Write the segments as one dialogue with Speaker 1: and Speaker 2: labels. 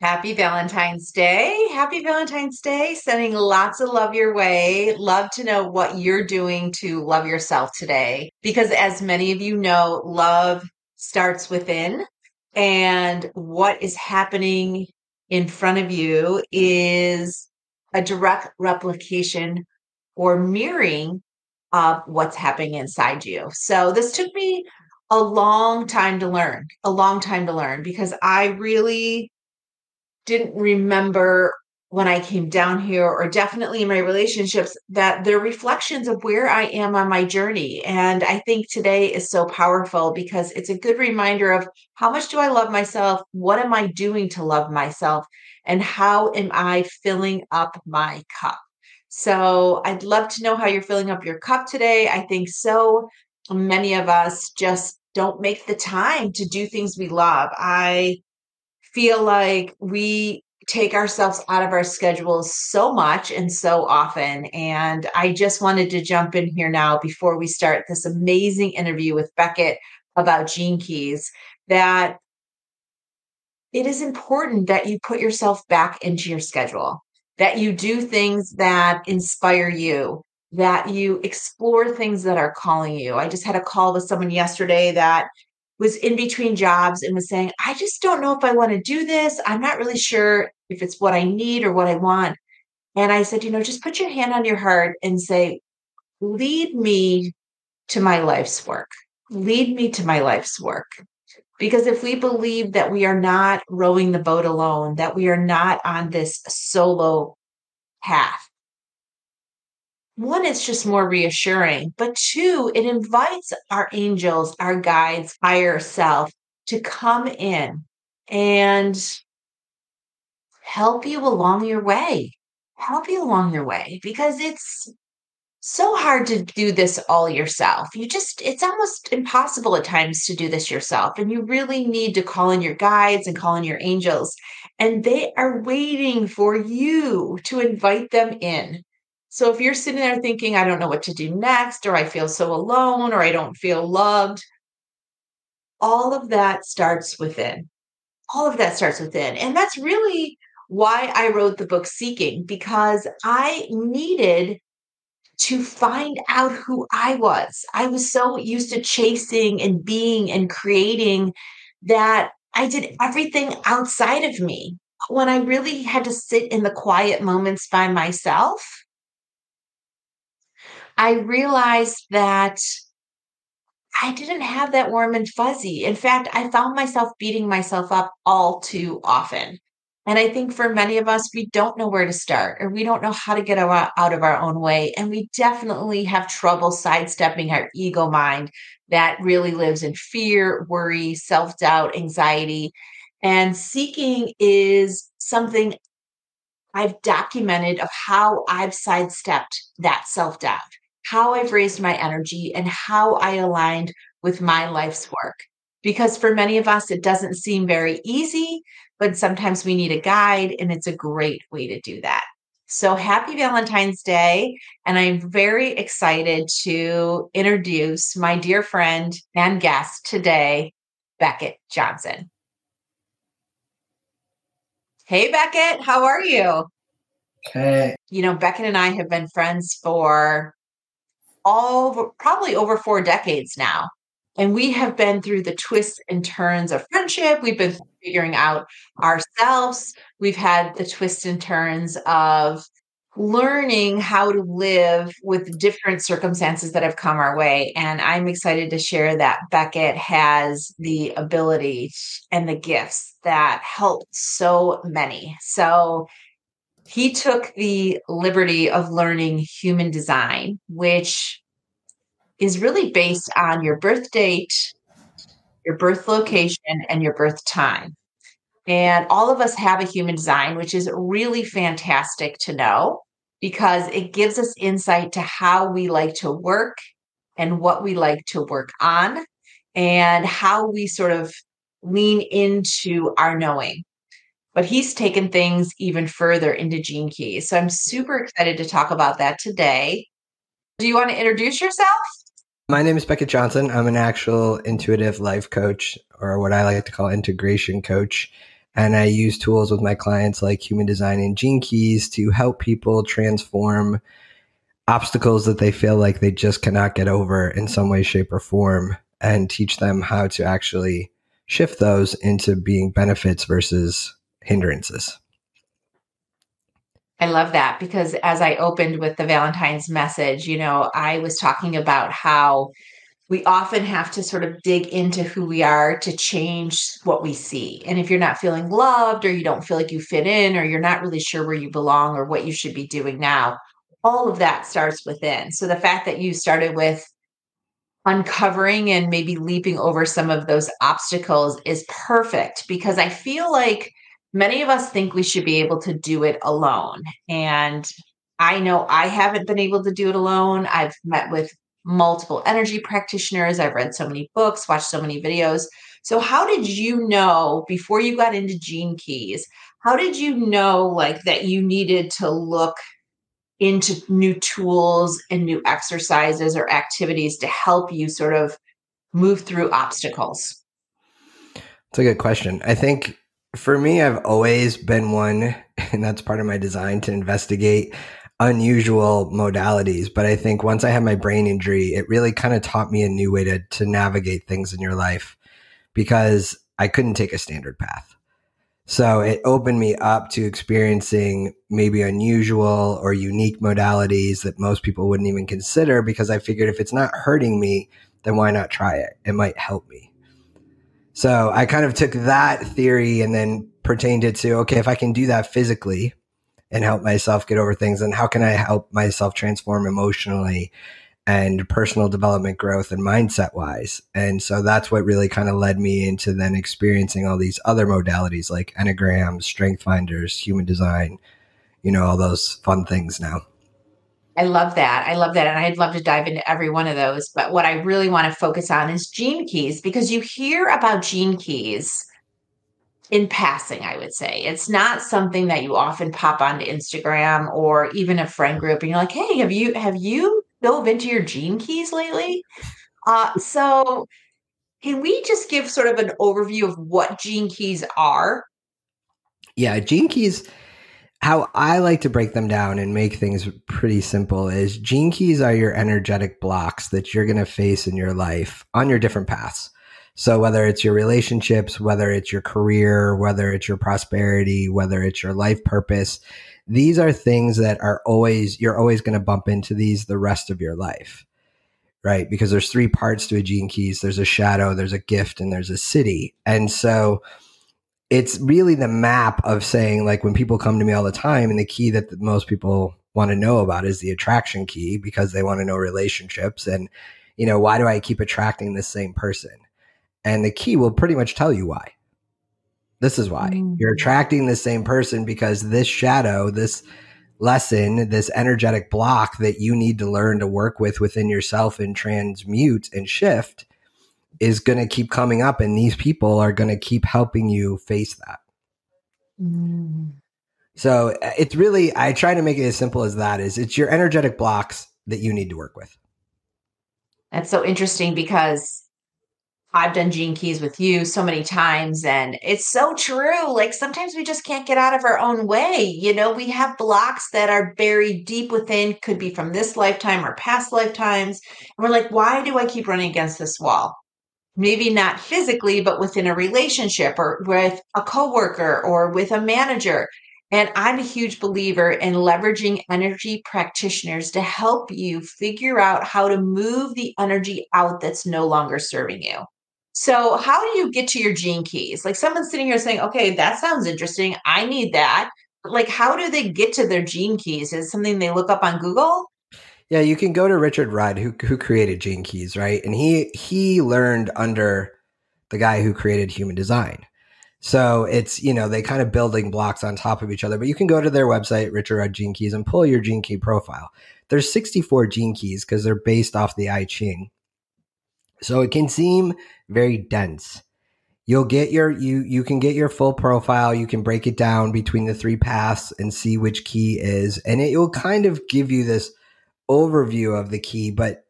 Speaker 1: Happy Valentine's Day. Happy Valentine's Day. Sending lots of love your way. Love to know what you're doing to love yourself today. Because as many of you know, love starts within. And what is happening in front of you is a direct replication or mirroring of what's happening inside you. So this took me a long time to learn, a long time to learn because I really didn't remember when I came down here, or definitely in my relationships, that they're reflections of where I am on my journey. And I think today is so powerful because it's a good reminder of how much do I love myself? What am I doing to love myself? And how am I filling up my cup? So I'd love to know how you're filling up your cup today. I think so many of us just don't make the time to do things we love. I feel like we take ourselves out of our schedules so much and so often. And I just wanted to jump in here now before we start this amazing interview with Beckett about Gene Keys that it is important that you put yourself back into your schedule, that you do things that inspire you, that you explore things that are calling you. I just had a call with someone yesterday that was in between jobs and was saying, I just don't know if I want to do this. I'm not really sure if it's what I need or what I want. And I said, you know, just put your hand on your heart and say, lead me to my life's work. Lead me to my life's work. Because if we believe that we are not rowing the boat alone, that we are not on this solo path, one, it's just more reassuring, but two, it invites our angels, our guides, higher self to come in and help you along your way, help you along your way because it's so hard to do this all yourself. You just, it's almost impossible at times to do this yourself. And you really need to call in your guides and call in your angels. And they are waiting for you to invite them in so if you're sitting there thinking, I don't know what to do next, or I feel so alone, or I don't feel loved, all of that starts within. All of that starts within. And that's really why I wrote the book Seeking, because I needed to find out who I was. I was so used to chasing and being and creating that I did everything outside of me. When I really had to sit in the quiet moments by myself, I realized that I didn't have that warm and fuzzy. In fact, I found myself beating myself up all too often. And I think for many of us, we don't know where to start or we don't know how to get out of our own way. And we definitely have trouble sidestepping our ego mind that really lives in fear, worry, self doubt, anxiety. And seeking is something I've documented of how I've sidestepped that self doubt how I've raised my energy and how I aligned with my life's work. Because for many of us, it doesn't seem very easy, but sometimes we need a guide, and it's a great way to do that. So happy Valentine's Day. And I'm very excited to introduce my dear friend and guest today, Beckett Johnson. Hey, Beckett, how are you?
Speaker 2: Okay.
Speaker 1: You know, Beckett and I have been friends for all probably over four decades now. And we have been through the twists and turns of friendship. We've been figuring out ourselves. We've had the twists and turns of learning how to live with different circumstances that have come our way. And I'm excited to share that Beckett has the ability and the gifts that help so many. So he took the liberty of learning human design, which is really based on your birth date, your birth location, and your birth time. And all of us have a human design, which is really fantastic to know because it gives us insight to how we like to work and what we like to work on and how we sort of lean into our knowing but he's taken things even further into Gene Keys. So I'm super excited to talk about that today. Do you want to introduce yourself?
Speaker 2: My name is Beckett Johnson. I'm an actual intuitive life coach, or what I like to call integration coach. And I use tools with my clients like human design and gene keys to help people transform obstacles that they feel like they just cannot get over in some way, shape, or form and teach them how to actually shift those into being benefits versus hindrances.
Speaker 1: I love that because as I opened with the Valentine's message, you know, I was talking about how we often have to sort of dig into who we are to change what we see. And if you're not feeling loved or you don't feel like you fit in or you're not really sure where you belong or what you should be doing now, all of that starts within. So the fact that you started with uncovering and maybe leaping over some of those obstacles is perfect because I feel like many of us think we should be able to do it alone. And I know I haven't been able to do it alone. I've met with multiple energy practitioners. I've read so many books, watched so many videos. So, how did you know before you got into Gene Keys? How did you know like that you needed to look into new tools and new exercises or activities to help you sort of move through obstacles?
Speaker 2: It's a good question. I think for me, I've always been one, and that's part of my design to investigate unusual modalities. But I think once I had my brain injury, it really kind of taught me a new way to, to navigate things in your life because I couldn't take a standard path. So it opened me up to experiencing maybe unusual or unique modalities that most people wouldn't even consider because I figured if it's not hurting me, then why not try it? It might help me. So I kind of took that theory and then pertained it to okay, if I can do that physically, and help myself get over things and how can i help myself transform emotionally and personal development growth and mindset wise? And so that's what really kind of led me into then experiencing all these other modalities like enneagrams strength finders human design you know all those fun things now
Speaker 1: I love that. I love that. And I'd love to dive into every one of those. But what I really want to focus on is gene keys because you hear about gene keys in passing, I would say. It's not something that you often pop onto Instagram or even a friend group and you're like, hey, have you have you dove into your gene keys lately? Uh, so can we just give sort of an overview of what gene keys are?
Speaker 2: Yeah, gene keys how I like to break them down and make things pretty simple is gene keys are your energetic blocks that you're going to face in your life on your different paths. So whether it's your relationships, whether it's your career, whether it's your prosperity, whether it's your life purpose, these are things that are always, you're always going to bump into these the rest of your life. Right. Because there's three parts to a gene keys. There's a shadow, there's a gift, and there's a siddhi. And so it's really the map of saying like when people come to me all the time and the key that most people want to know about is the attraction key because they want to know relationships and you know why do i keep attracting the same person and the key will pretty much tell you why. This is why mm. you're attracting the same person because this shadow, this lesson, this energetic block that you need to learn to work with within yourself and transmute and shift is going to keep coming up. And these people are going to keep helping you face that. Mm. So uh, it's really, I try to make it as simple as that is it's your energetic blocks that you need to work with.
Speaker 1: That's so interesting because I've done gene keys with you so many times, and it's so true. Like sometimes we just can't get out of our own way. You know, we have blocks that are buried deep within, could be from this lifetime or past lifetimes. And we're like, why do I keep running against this wall? Maybe not physically, but within a relationship or with a coworker or with a manager. And I'm a huge believer in leveraging energy practitioners to help you figure out how to move the energy out that's no longer serving you. So, how do you get to your gene keys? Like someone's sitting here saying, okay, that sounds interesting. I need that. Like, how do they get to their gene keys? Is something they look up on Google?
Speaker 2: Yeah, you can go to Richard Rudd, who who created Gene Keys, right? And he he learned under the guy who created Human Design. So it's you know they kind of building blocks on top of each other. But you can go to their website, Richard Rudd Gene Keys, and pull your Gene Key profile. There's 64 Gene Keys because they're based off the I Ching. So it can seem very dense. You'll get your you you can get your full profile. You can break it down between the three paths and see which key is, and it will kind of give you this overview of the key, but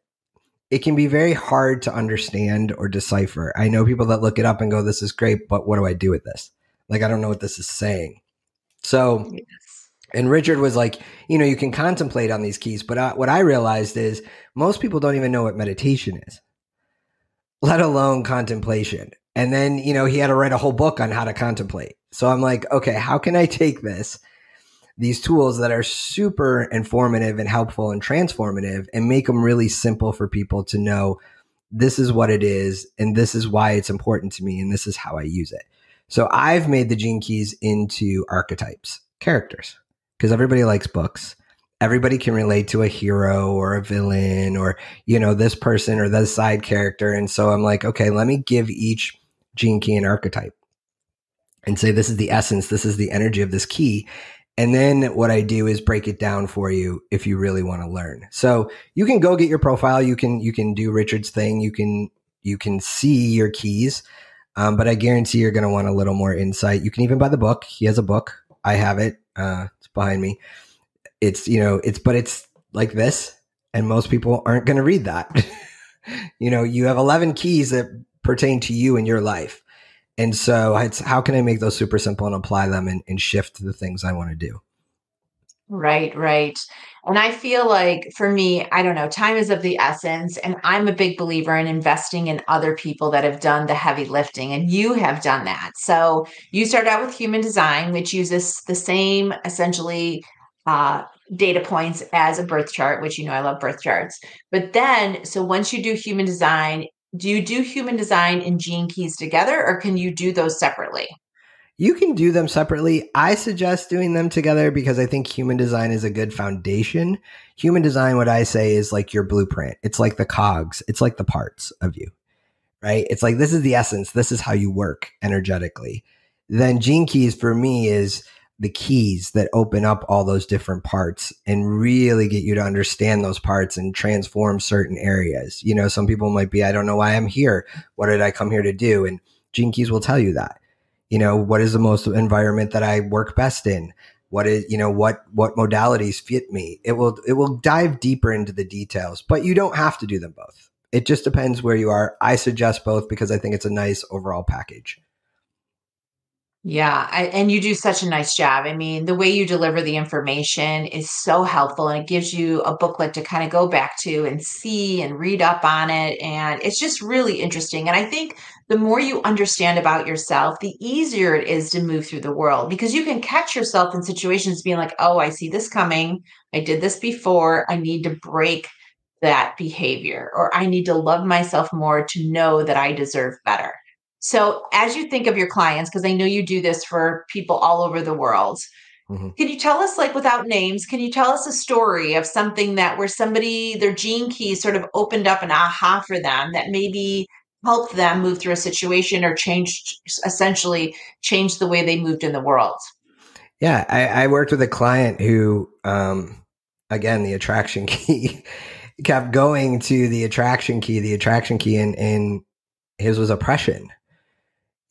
Speaker 2: it can be very hard to understand or decipher. I know people that look it up and go, "This is great, but what do I do with this?" Like, I don't know what this is saying. So, yes. and Richard was like, you know, you can contemplate on these keys, but I, what I realized is most people don't even know what meditation is, let alone contemplation. And then, you know, he had to write a whole book on how to contemplate. So I'm like, okay, how can I take this, these tools that are super informative and helpful and transformative and make them really simple for people to know this is what it is and this is why it's important to me and this is how I use it. So I've made the gene keys into archetypes, characters, because everybody likes books. Everybody can relate to a hero or a villain or, you know, this person or this side character. And so I'm like, okay, let me give each gene key an archetype and say, this is the essence, this is the energy of this key. And then what I do is break it down for you if you really want to learn. So you can go get your profile. You can, you can do Richard's thing. You can, you can see your keys. Um, but I guarantee you're going to want a little more insight. You can even buy the book. He has a book. I have it. Uh, it's behind me. It's, you know, it's, but it's like this. And most people aren't going to read that. you know, you have 11 keys that pertain to you in your life. And so it's how can I make those super simple and apply them and, and shift the things I want to do?
Speaker 1: Right, right. And I feel like for me, I don't know, time is of the essence. And I'm a big believer in investing in other people that have done the heavy lifting. And you have done that. So you start out with human design, which uses the same essentially uh, data points as a birth chart, which you know I love birth charts. But then, so once you do human design, do you do human design and gene keys together or can you do those separately?
Speaker 2: You can do them separately. I suggest doing them together because I think human design is a good foundation. Human design, what I say is like your blueprint. It's like the cogs, it's like the parts of you, right? It's like this is the essence, this is how you work energetically. Then gene keys for me is the keys that open up all those different parts and really get you to understand those parts and transform certain areas. You know, some people might be, I don't know why I'm here. What did I come here to do? And Gene Keys will tell you that. You know, what is the most environment that I work best in? What is, you know, what what modalities fit me? It will it will dive deeper into the details, but you don't have to do them both. It just depends where you are. I suggest both because I think it's a nice overall package.
Speaker 1: Yeah, I, and you do such a nice job. I mean, the way you deliver the information is so helpful and it gives you a booklet to kind of go back to and see and read up on it. And it's just really interesting. And I think the more you understand about yourself, the easier it is to move through the world because you can catch yourself in situations being like, oh, I see this coming. I did this before. I need to break that behavior or I need to love myself more to know that I deserve better. So, as you think of your clients, because I know you do this for people all over the world, mm-hmm. can you tell us, like without names, can you tell us a story of something that where somebody, their gene key sort of opened up an aha for them that maybe helped them move through a situation or changed, essentially changed the way they moved in the world?
Speaker 2: Yeah, I, I worked with a client who, um, again, the attraction key kept going to the attraction key, the attraction key, and, and his was oppression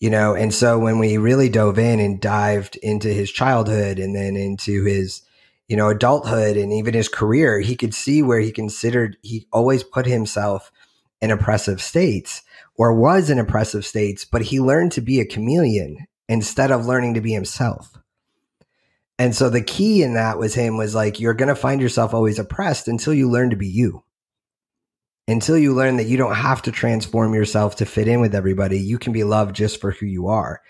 Speaker 2: you know? And so when we really dove in and dived into his childhood and then into his you know adulthood and even his career he could see where he considered he always put himself in oppressive states or was in oppressive states but he learned to be a chameleon instead of learning to be himself. And so the key in that was him was like you're going to find yourself always oppressed until you learn to be you until you learn that you don't have to transform yourself to fit in with everybody. You can be loved just for who you are.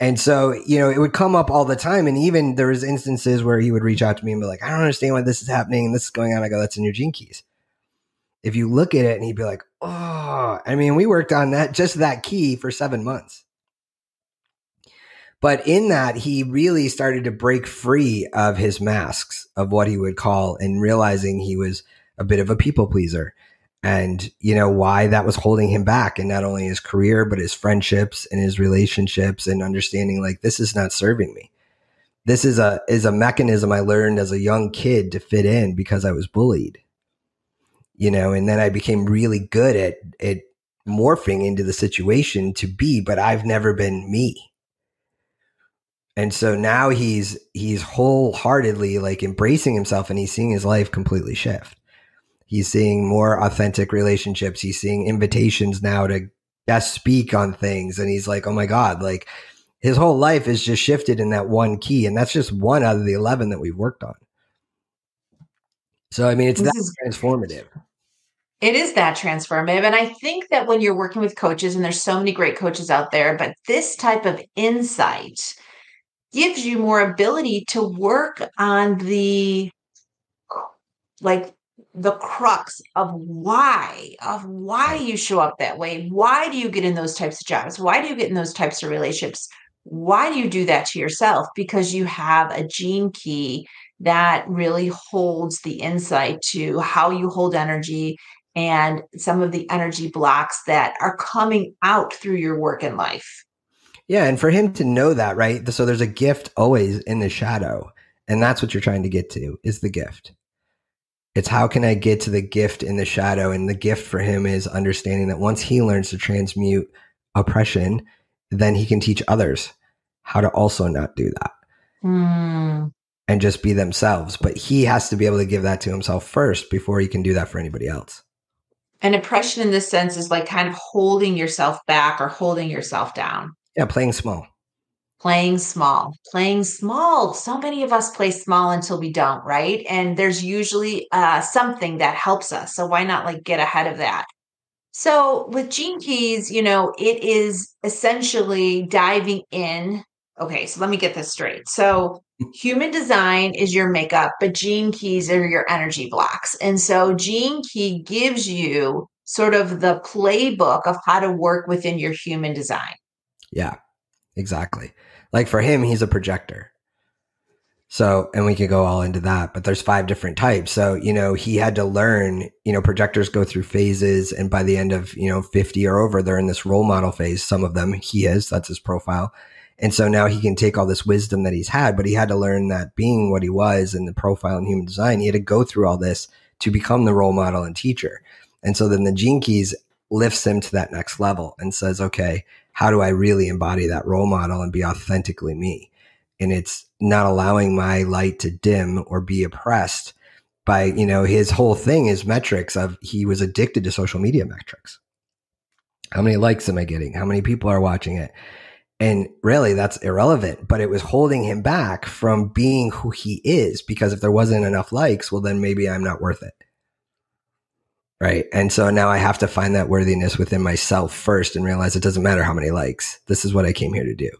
Speaker 2: And so, you know, it would come up all the time. And even there was instances where he would reach out to me and be like, I don't understand why this is happening and this is going on. I go, that's in your gene keys. If you look at it and he'd be like, oh, I mean, we worked on that, just that key for seven months. But in that, he really started to break free of his masks of what he would call and realizing he was a bit of a people pleaser and you know why that was holding him back and not only his career but his friendships and his relationships and understanding like this is not serving me. This is a is a mechanism i learned as a young kid to fit in because i was bullied. You know and then i became really good at at morphing into the situation to be but i've never been me. And so now he's he's wholeheartedly like embracing himself and he's seeing his life completely shift He's seeing more authentic relationships. He's seeing invitations now to guest speak on things. And he's like, oh my God, like His whole life is just shifted in that one key, and that's just one out of the 11 that we've worked on. So, I mean, it's this that is, transformative.
Speaker 1: It is that transformative. And I think that when you're working with coaches, and there's so many great coaches out there, but this type of insight gives you more ability to work on the like the crux of why of why you show up that way. Why do you get in those types of jobs? Why do you get in those types of relationships? Why do you do that to yourself? Because you have a gene key that really holds the insight to how you hold energy and some of the energy blocks that are coming out through your work in life.
Speaker 2: Yeah and for him to know that right? So there's a gift always in the shadow and that's what you're trying to get to is the gift it's how can I get to the gift in the shadow? And the gift for him is understanding that once he learns to transmute oppression, then he can teach others how to also not do that mm. and just be themselves. But he has to be able to give that to himself first before he can do that for anybody else.
Speaker 1: And oppression in this sense is like kind of holding yourself back or holding yourself down.
Speaker 2: Yeah, playing small
Speaker 1: playing small, playing small. So many of us play small until we don't, right? And there's usually uh, something that helps us. So why not like get ahead of that? So with Gene Keys, you know, it is essentially diving in. Okay, so let me get this straight. So human design is your makeup, but Gene Keys are your energy blocks. And so Gene Key gives you sort of the playbook of how to work within your human design.
Speaker 2: Yeah, exactly. Like for him, he's a projector. So, and we could go all into that, but there's five different types. So, you know, he had to learn, you know, projectors go through phases. And by the end of, you know, 50 or over, they're in this role model phase. Some of them he is, that's his profile. And so now he can take all this wisdom that he's had, but he had to learn that being what he was in the profile in human design, he had to go through all this to become the role model and teacher. And so then the gene keys lifts him to that next level and says, okay, how do I really embody that role model and be authentically me? And it's not allowing my light to dim or be oppressed by, you know, his whole thing is metrics of he was addicted to social media metrics. How many likes am I getting? How many people are watching it? And really that's irrelevant, but it was holding him back from being who he is because if there wasn't enough likes, well, then maybe I'm not worth it. Right. And so now I have to find that worthiness within myself first and realize it doesn't matter how many likes. This is what I came here to do.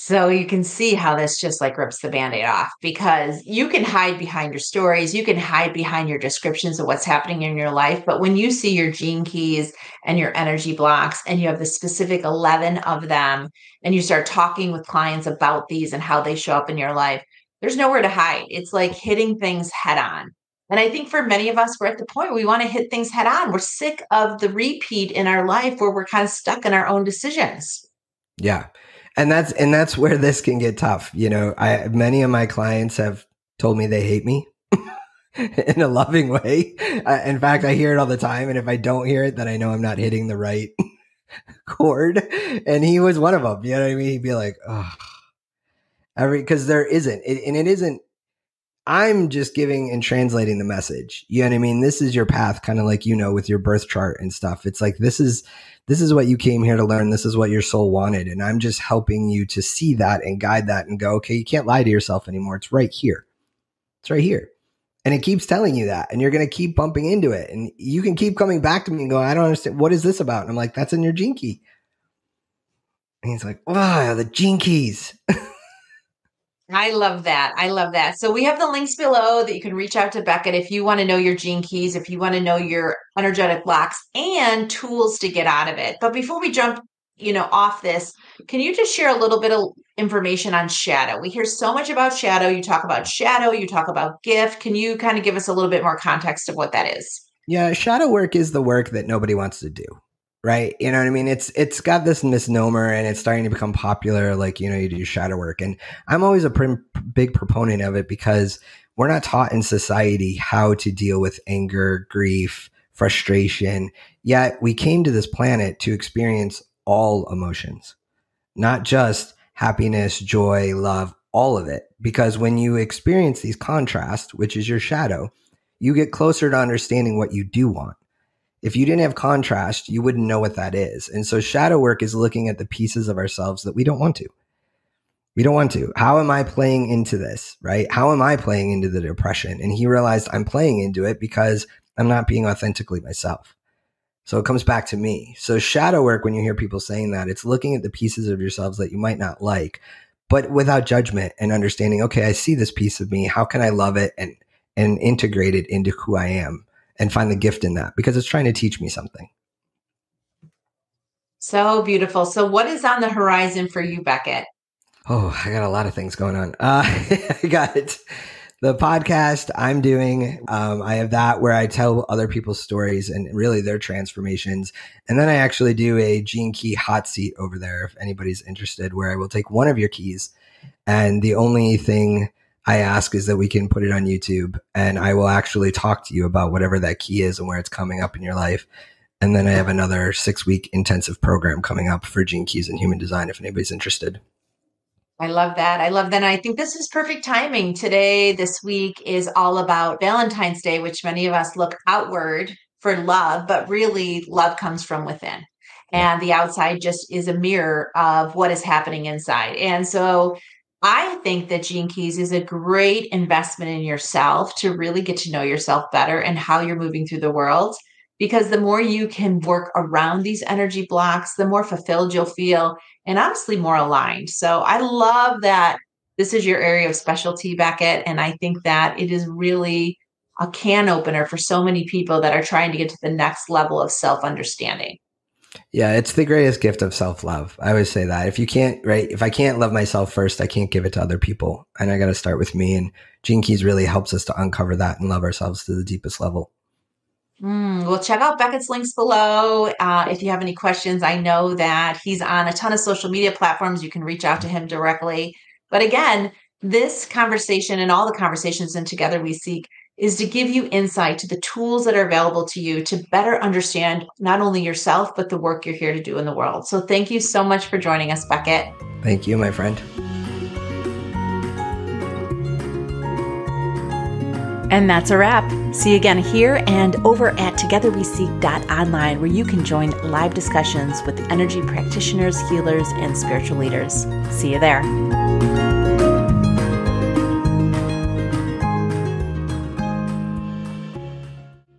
Speaker 1: So you can see how this just like rips the band aid off because you can hide behind your stories, you can hide behind your descriptions of what's happening in your life. But when you see your gene keys and your energy blocks, and you have the specific 11 of them, and you start talking with clients about these and how they show up in your life, there's nowhere to hide. It's like hitting things head on. And I think for many of us, we're at the point we want to hit things head on. We're sick of the repeat in our life where we're kind of stuck in our own decisions.
Speaker 2: Yeah. And that's and that's where this can get tough. You know, I many of my clients have told me they hate me in a loving way. Uh, in fact, I hear it all the time and if I don't hear it, then I know I'm not hitting the right chord. And he was one of them. You know what I mean? He'd be like, "Oh, every because there isn't, it, and it isn't I'm just giving and translating the message. You know what I mean? This is your path, kind of like you know with your birth chart and stuff. It's like this is this is what you came here to learn. This is what your soul wanted, and I'm just helping you to see that and guide that and go, okay, you can't lie to yourself anymore. It's right here. It's right here. And it keeps telling you that, and you're going to keep bumping into it. And you can keep coming back to me and go, I don't understand. What is this about? And I'm like, that's in your gene key. And he's like, wow, the gene keys.
Speaker 1: I love that. I love that. So we have the links below that you can reach out to Beckett if you want to know your gene keys, if you want to know your energetic blocks and tools to get out of it. But before we jump, you know, off this, can you just share a little bit of information on shadow? We hear so much about shadow. You talk about shadow, you talk about gift. Can you kind of give us a little bit more context of what that is?
Speaker 2: Yeah, shadow work is the work that nobody wants to do right? You know what I mean? It's it's got this misnomer and it's starting to become popular. Like you know, you do shadow work, and I'm always a big proponent of it because we're not taught in society how to deal with anger, grief, frustration. Yet we came to this planet to experience all emotions, not just happiness, joy, love, all of it. Because when you experience these contrasts, which is your shadow, you get closer to understanding what you do want If you didn't have contrast, you wouldn't know what that is. And so shadow work is looking at the pieces of ourselves that we don't want to. We don't want to. How am I playing into this? Right? How am I playing into the depression? And he realized I'm playing into it because I'm not being authentically myself. So it comes back to me. So shadow work, when you hear people saying that, it's looking at the pieces of yourselves that you might not like, but without judgment and understanding, okay, I see this piece of me. How can I love it and, and integrate it into who I am and find the gift in that because it's trying to teach me something.
Speaker 1: So beautiful. So what is on the horizon for you, Beckett?
Speaker 2: Oh, I got a lot of things going on. Uh, I got the podcast I'm doing. Um, I have that where I tell other people's stories and really their transformations. And then I actually do a gene key hot seat over there if anybody's interested, where I will take one of your keys. And the only thing I ask is that we can put it on YouTube and I will actually talk to you about whatever that key is and where it's coming up in your life. And then I have another six week intensive program coming up for gene keys and human design if anybody's interested.
Speaker 1: I love that. I love that. And I think this is perfect timing. Today, this week is all about Valentine's Day, which many of us look outward for love, but really love comes from within. And the outside just is a mirror of what is happening inside. And so I think that Gene Keys is a great investment in yourself to really get to know yourself better and how you're moving through the world. Because the more you can work around these energy blocks, the more fulfilled you'll feel and honestly more aligned. So I love that this is your area of specialty, Beckett. And I think that it is really a can opener for so many people that are trying to get to the next level of self understanding.
Speaker 2: Yeah, it's the greatest gift of self love. I always say that. If you can't, right, if I can't love myself first, I can't give it to other people. And I got to start with me. And Gene Keys really helps us to uncover that and love ourselves to the deepest level.
Speaker 1: Mm, well, check out Beckett's links below. Uh, if you have any questions, I know that he's on a ton of social media platforms. You can reach out to him directly. But again, this conversation and all the conversations in Together We Seek is to give you insight to the tools that are available to you to better understand not only yourself, but the work you're here to do in the world. So thank you so much for joining us, Beckett.
Speaker 2: Thank you, my friend.
Speaker 3: And that's a wrap. See you again here and over at togetherweseek.online, where you can join live discussions with energy practitioners, healers, and spiritual leaders. See you there.